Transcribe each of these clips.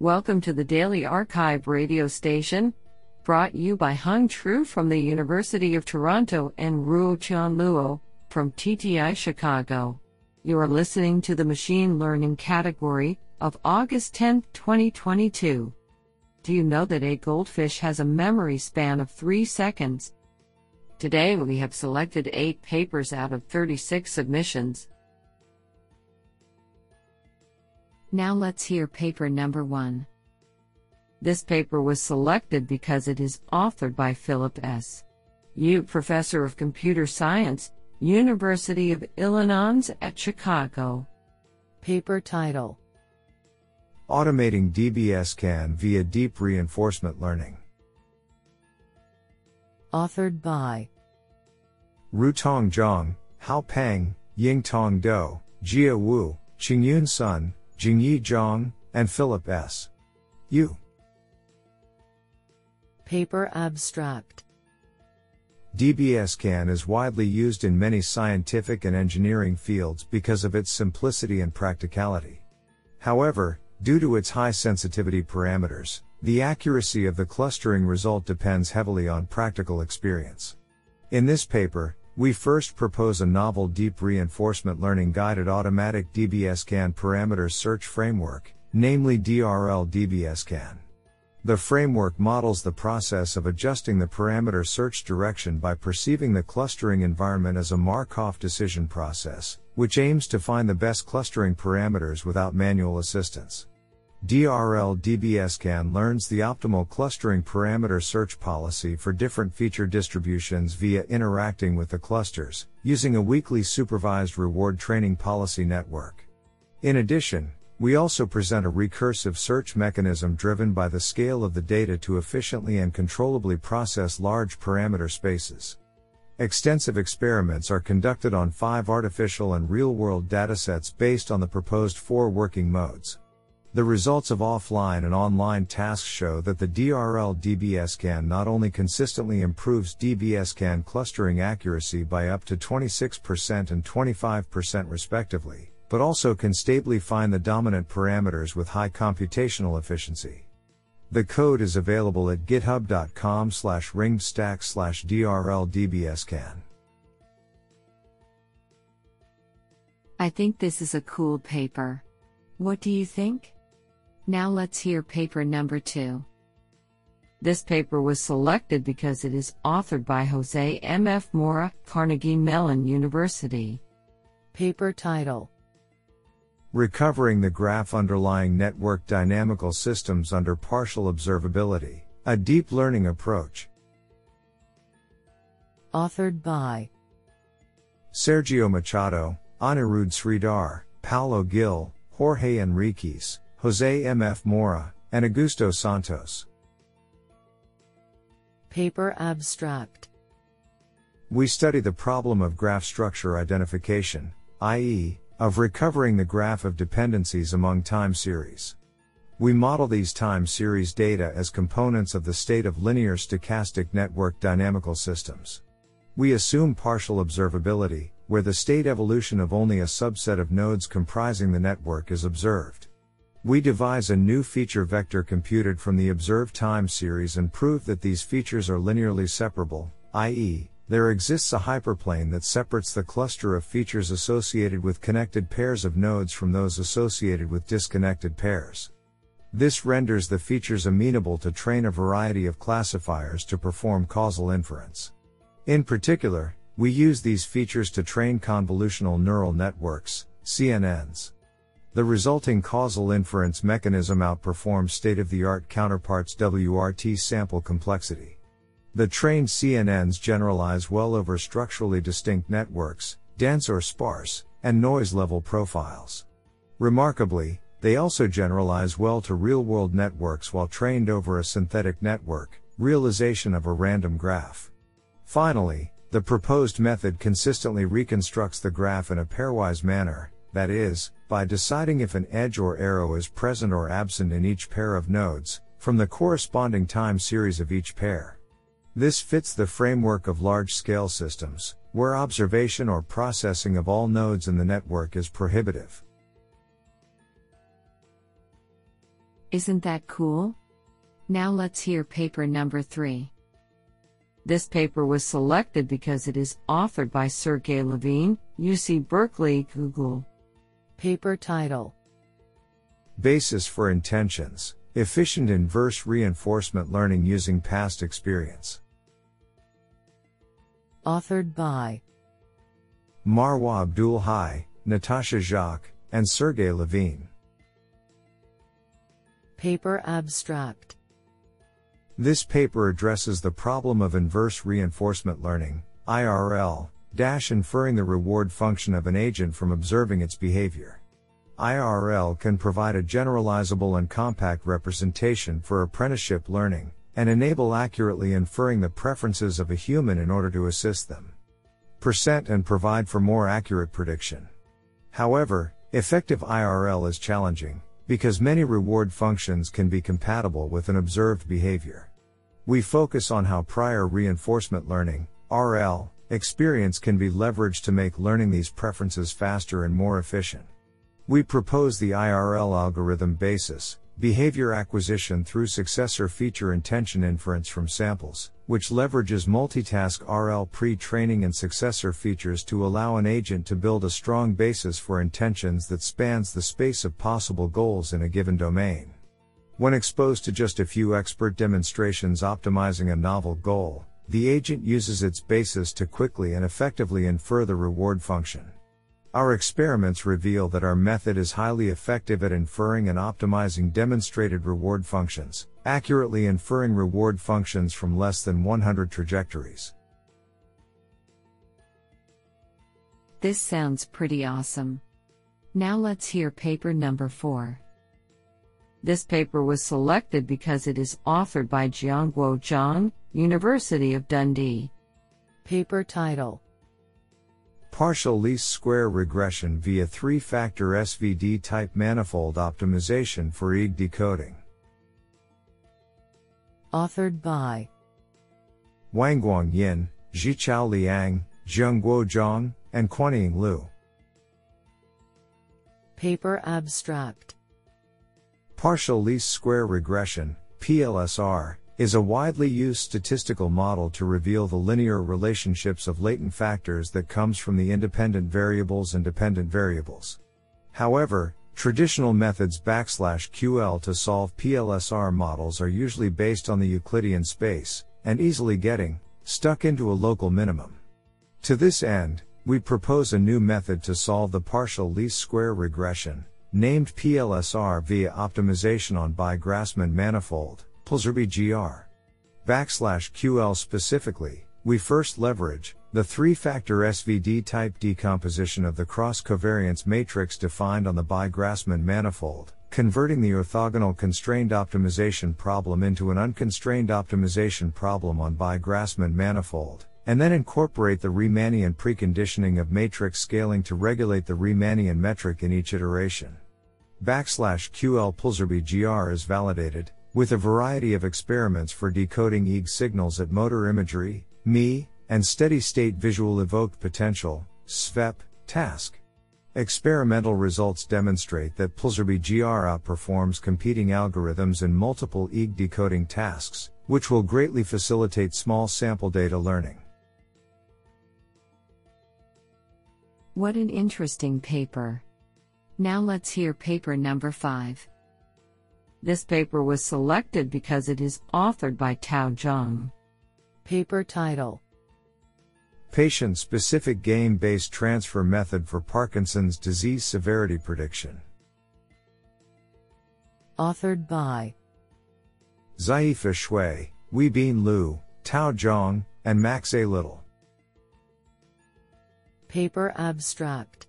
Welcome to the Daily arXiv radio station, brought you by Hung Tru from the University of Toronto and Ruotian Luo from TTI Chicago. You are listening to the Machine Learning category of August 10, 2022. Do you know that a goldfish has a memory span of 3 seconds? Today we have selected 8 papers out of 36 submissions. Now let's hear paper number one. This paper was selected because it is authored by Philip S. Yu, Professor of Computer Science, University of Illinois at Chicago. Paper title Automating DBSCAN via Deep Reinforcement Learning. Authored by Ruitong Zhang, Hao Peng, Yingtong Dou, Jia Wu, Qingyun Sun, Jingyi Zhang, and Philip S. Yu. Paper Abstract DBSCAN is widely used in many scientific and engineering fields because of its simplicity and practicality. However, due to its high sensitivity parameters, the accuracy of the clustering result depends heavily on practical experience. In this paper, we first propose a novel deep reinforcement learning guided automatic DBSCAN parameter search framework, namely DRL DBSCAN. The framework models the process of adjusting the parameter search direction by perceiving the clustering environment as a Markov decision process, which aims to find the best clustering parameters without manual assistance. DRL DBSCAN learns the optimal clustering parameter search policy for different feature distributions via interacting with the clusters, using a weakly supervised reward training policy network. In addition, we also present a recursive search mechanism driven by the scale of the data to efficiently and controllably process large parameter spaces. Extensive experiments are conducted on five artificial and real world datasets based on the proposed four working modes. The results of offline and online tasks show that the DRL DBSCAN not only consistently improves DBSCAN clustering accuracy by up to 26% and 25% respectively, but also can stably find the dominant parameters with high computational efficiency. The code is available at github.com slash ringstack slash drldbscan. I think this is a cool paper. What do you think? Now let's hear paper number two. This paper was selected because it is authored by Jose M. F. Moura, Carnegie Mellon University. Paper title Recovering the graph underlying network dynamical systems under partial observability, a deep learning approach. Authored by Sergio Machado, Anirudh Sridhar, Paulo Gil, Jorge Henriques, Jose M. F. Moura, and Augusto Santos. Paper Abstract We study the problem of graph structure identification, i.e., of recovering the graph of dependencies among time series. We model these time series data as components of the state of linear stochastic network dynamical systems. We assume partial observability, where the state evolution of only a subset of nodes comprising the network is observed. We devise a new feature vector computed from the observed time series and prove that these features are linearly separable, i.e., there exists a hyperplane that separates the cluster of features associated with connected pairs of nodes from those associated with disconnected pairs. This renders the features amenable to train a variety of classifiers to perform causal inference. In particular, we use these features to train convolutional neural networks, CNNs. The resulting causal inference mechanism outperforms state of the art counterparts WRT sample complexity. The trained CNNs generalize well over structurally distinct networks, dense or sparse, and noise level profiles. Remarkably, they also generalize well to real world networks while trained over a synthetic network, realization of a random graph. Finally, the proposed method consistently reconstructs the graph in a pairwise manner, that is, by deciding if an edge or arrow is present or absent in each pair of nodes, from the corresponding time series of each pair. This fits the framework of large scale systems, where observation or processing of all nodes in the network is prohibitive. Isn't that cool? Now let's hear paper number 3. This paper was selected because it is authored by Sergey Levine, UC Berkeley, Google. Paper title Basis for Intentions Efficient Inverse Reinforcement Learning Using Past Experience. Authored by Marwa Abdulhai, Natasha Jaques, and Sergey Levine. Paper Abstract This paper addresses the problem of inverse reinforcement learning, IRL, dash inferring the reward function of an agent from observing its behavior. IRL can provide a generalizable and compact representation for apprenticeship learning, and enable accurately inferring the preferences of a human in order to assist them. Percent and provide for more accurate prediction. However, effective IRL is challenging, because many reward functions can be compatible with an observed behavior. We focus on how prior reinforcement learning, RL, experience can be leveraged to make learning these preferences faster and more efficient. We propose the IRL algorithm basis, behavior acquisition through successor feature intention inference from samples, which leverages multitask RL pre training and successor features to allow an agent to build a strong basis for intentions that spans the space of possible goals in a given domain. When exposed to just a few expert demonstrations optimizing a novel goal, the agent uses its basis to quickly and effectively infer the reward function. Our experiments reveal that our method is highly effective at inferring and optimizing demonstrated reward functions, accurately inferring reward functions from less than 100 trajectories. This sounds pretty awesome. Now let's hear paper number 4. This paper was selected because it is authored by Jianguo Zhang, University of Dundee. Paper title Partial least square regression via three factor SVD type manifold optimization for EEG decoding. Authored by Wanguang Yin, Zhichao Liang, Jianguo Zhang, and Quanying Liu. Paper Abstract Partial least square regression, PLSR, is a widely used statistical model to reveal the linear relationships of latent factors that comes from the independent variables and dependent variables. However, traditional methods backslash QL to solve PLSR models are usually based on the Euclidean space, and easily getting stuck into a local minimum. To this end, we propose a new method to solve the partial least square regression, named PLSR via optimization on bi-Grassmann manifold, Pullzerby GR. Backslash QL specifically, we first leverage the three-factor SVD type decomposition of the cross-covariance matrix defined on the bi-Grassmann manifold, converting the orthogonal constrained optimization problem into an unconstrained optimization problem on bi-Grassmann manifold, and then incorporate the Riemannian preconditioning of matrix scaling to regulate the Riemannian metric in each iteration. Backslash QL Pullzerby GR is validated, with a variety of experiments for decoding EEG signals at motor imagery, ME, and steady state visual evoked potential, SVEP, task. Experimental results demonstrate that Pullzerby GR outperforms competing algorithms in multiple EEG decoding tasks, which will greatly facilitate small sample data learning. What an interesting paper. Now let's hear paper number 5. This paper was selected because it is authored by Tao Zhang. Paper title Patient specific game based transfer method for Parkinson's disease severity prediction. Authored by Zaifa Shui, Weibin Liu, Tao Zhang, and Max A. Little. Paper Abstract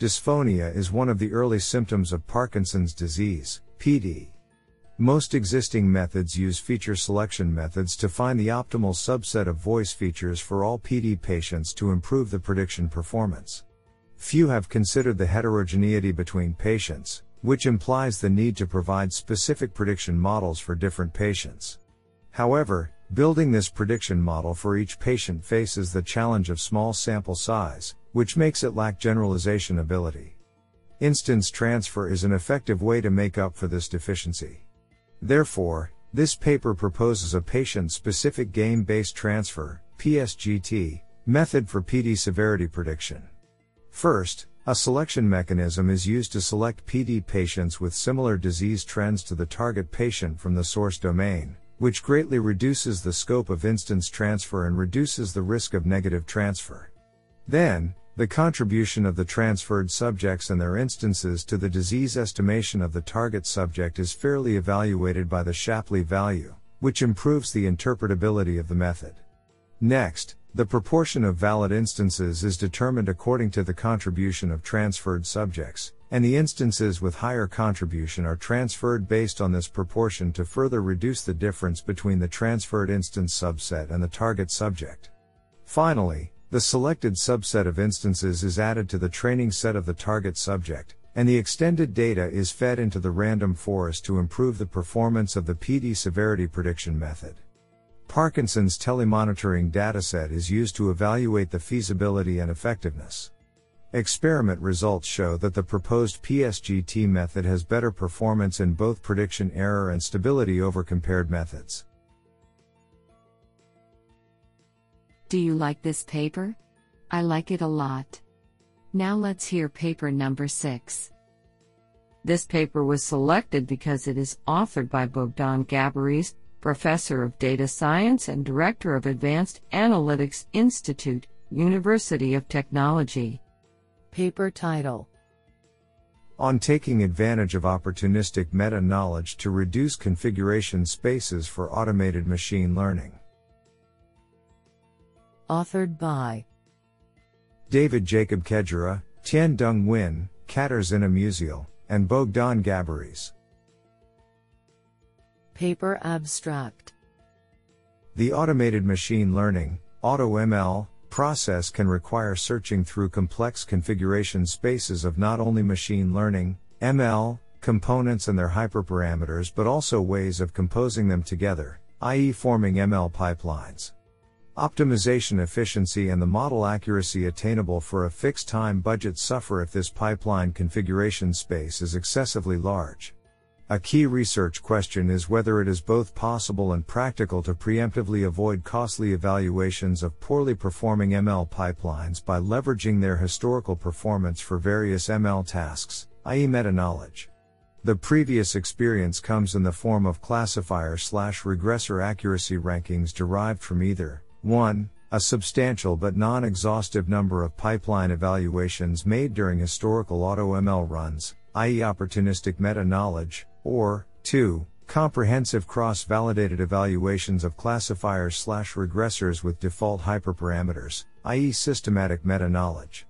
Dysphonia is one of the early symptoms of Parkinson's disease, PD. Most existing methods use feature selection methods to find the optimal subset of voice features for all PD patients to improve the prediction performance. Few have considered the heterogeneity between patients, which implies the need to provide specific prediction models for different patients. However, building this prediction model for each patient faces the challenge of small sample size, which makes it lack generalization ability. instance transfer is an effective way to make up for this deficiency. Therefore, this paper proposes a patient specific game based transfer PSGT, method for PD severity prediction. First, a selection mechanism is used to select PD patients with similar disease trends to the target patient from the source domain, which greatly reduces the scope of instance transfer and reduces the risk of negative transfer. Then, the contribution of the transferred subjects and their instances to the disease estimation of the target subject is fairly evaluated by the Shapley value, which improves the interpretability of the method. Next, the proportion of valid instances is determined according to the contribution of transferred subjects, and the instances with higher contribution are transferred based on this proportion to further reduce the difference between the transferred instance subset and the target subject. Finally, the selected subset of instances is added to the training set of the target subject, and the extended data is fed into the random forest to improve the performance of the PD severity prediction method. Parkinson's telemonitoring dataset is used to evaluate the feasibility and effectiveness. Experiment results show that the proposed PSGT method has better performance in both prediction error and stability over compared methods. Do you like this paper? I like it a lot. Now let's hear paper number 6. This paper was selected because it is authored by Bogdan Gabrys, Professor of Data Science and Director of Advanced Analytics Institute, University of Technology. Paper title On taking advantage of opportunistic meta knowledge to reduce configuration spaces for automated machine learning. Authored by David Jacob Kedziora, Tian Dung Nguyen, Katarzyna Musial, and Bogdan Gabrys. Paper Abstract The automated machine learning, AutoML, process can require searching through complex configuration spaces of not only machine learning, ML, components and their hyperparameters but also ways of composing them together, i.e., forming ML pipelines. Optimization efficiency and the model accuracy attainable for a fixed time budget suffer if this pipeline configuration space is excessively large. A key research question is whether it is both possible and practical to preemptively avoid costly evaluations of poorly performing ML pipelines by leveraging their historical performance for various ML tasks, i.e., meta knowledge. The previous experience comes in the form of classifier slash regressor accuracy rankings derived from either 1. A substantial but non exhaustive number of pipeline evaluations made during historical AutoML runs, i.e., opportunistic meta knowledge, or 2. Comprehensive cross validated evaluations of classifiers slash regressors with default hyperparameters, i.e., systematic meta knowledge.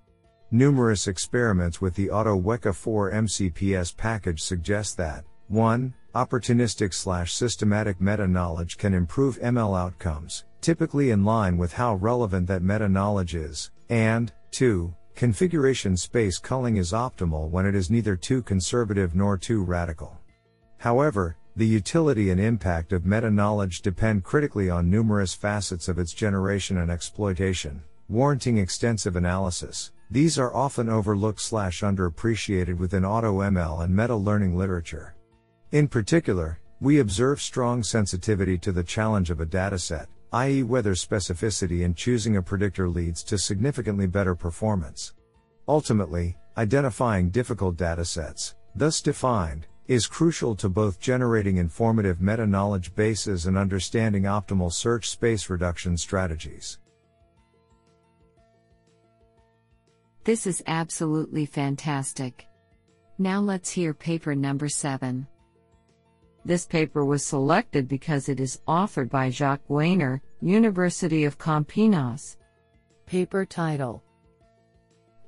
Numerous experiments with the AutoWeka 4 MCPS package suggest that 1. Opportunistic slash systematic meta knowledge can improve ML outcomes, typically in line with how relevant that meta knowledge is, and 2. Configuration space culling is optimal when it is neither too conservative nor too radical. However, the utility and impact of meta knowledge depend critically on numerous facets of its generation and exploitation, warranting extensive analysis. These are often overlooked slash underappreciated within AutoML and meta learning literature. In particular, we observe strong sensitivity to the challenge of a dataset, i.e., whether specificity in choosing a predictor leads to significantly better performance. Ultimately, identifying difficult datasets, thus defined, is crucial to both generating informative meta knowledge bases and understanding optimal search space reduction strategies. This is absolutely fantastic. Now let's hear paper number 7. This paper was selected because it is authored by Jacques Wainer, University of Campinas. Paper title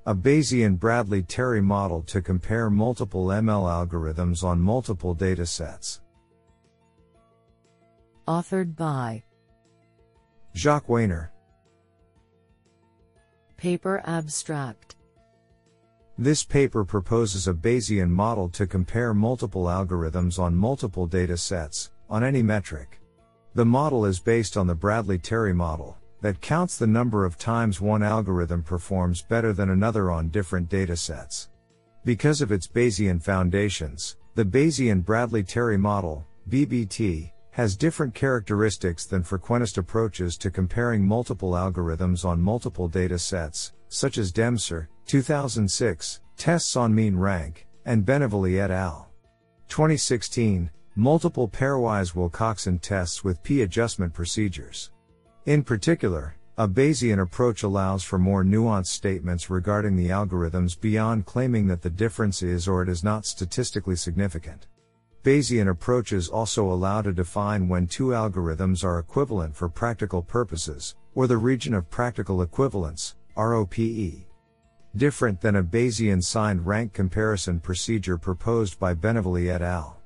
A Bayesian Bradley Terry model to compare multiple ML algorithms on multiple datasets. Authored by Jacques Wainer. Paper abstract this paper proposes a Bayesian model to compare multiple algorithms on multiple data sets, on any metric. The model is based on the Bradley Terry model, that counts the number of times one algorithm performs better than another on different data sets. Because of its Bayesian foundations, the Bayesian Bradley Terry model, BBT, has different characteristics than frequentist approaches to comparing multiple algorithms on multiple data sets, such as Demsar, 2006, tests on mean rank, and Benavoli et al. 2016, multiple pairwise Wilcoxon tests with p-adjustment procedures. In particular, a Bayesian approach allows for more nuanced statements regarding the algorithms beyond claiming that the difference is or it is not statistically significant. Bayesian approaches also allow to define when two algorithms are equivalent for practical purposes, or the region of practical equivalence, ROPE. Different than a Bayesian signed rank comparison procedure proposed by Benavoli et al.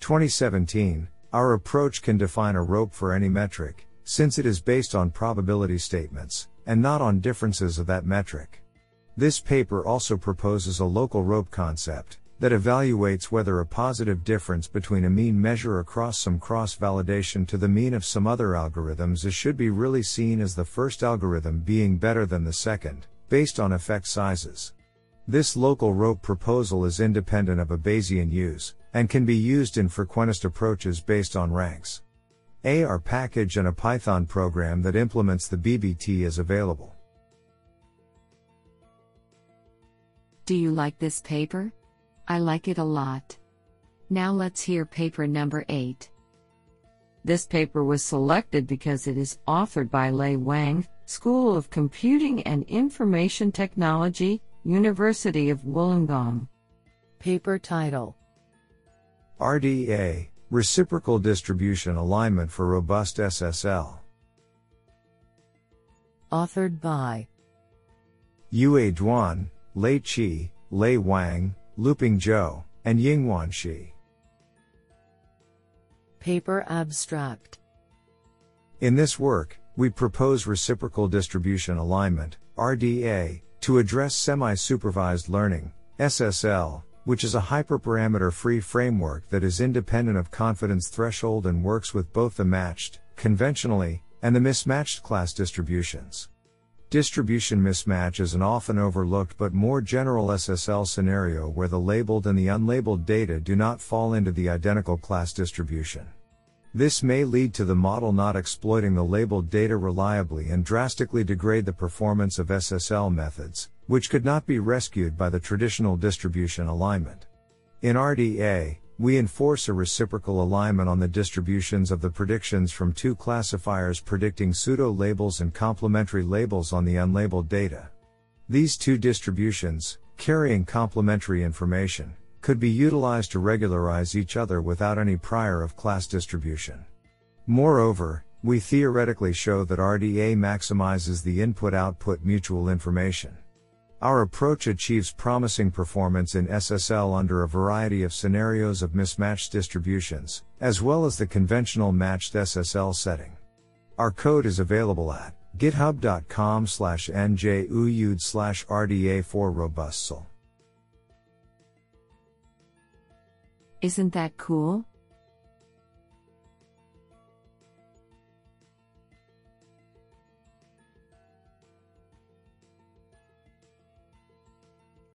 2017, our approach can define a ROPE for any metric, since it is based on probability statements, and not on differences of that metric. This paper also proposes a local ROPE concept that evaluates whether a positive difference between a mean measure across some cross validation to the mean of some other algorithms is should be really seen as the first algorithm being better than the second, based on effect sizes. This local ROPE proposal is independent of a Bayesian use, and can be used in frequentist approaches based on ranks. AR package and a Python program that implements the BBT is available. Do you like this paper? I like it a lot. Now let's hear paper number 8. This paper was selected because it is authored by Lei Wang, School of Computing and Information Technology, University of Wollongong. Paper title RDA Reciprocal Distribution Alignment for Robust SSL. Authored by Yue Duan, Lei Qi, Lei Wang, Luping Zhou, and Yinghuan Shi. Paper Abstract In this work, we propose reciprocal distribution alignment, RDA, to address semi supervised learning, SSL, which is a hyperparameter free framework that is independent of confidence threshold and works with both the matched, conventionally, and the mismatched class distributions. Distribution mismatch is an often overlooked but more general SSL scenario where the labeled and the unlabeled data do not fall into the identical class distribution. This may lead to the model not exploiting the labeled data reliably and drastically degrade the performance of SSL methods, which could not be rescued by the traditional distribution alignment. In RDA, we enforce a reciprocal alignment on the distributions of the predictions from two classifiers predicting pseudo labels and complementary labels on the unlabeled data. These two distributions, carrying complementary information, could be utilized to regularize each other without any prior of class distribution. Moreover, we theoretically show that RDA maximizes the input output mutual information. Our approach achieves promising performance in SSL under a variety of scenarios of mismatched distributions, as well as the conventional matched SSL setting. Our code is available at github.com slash njuyud slash RDA for robustsl. Isn't that cool?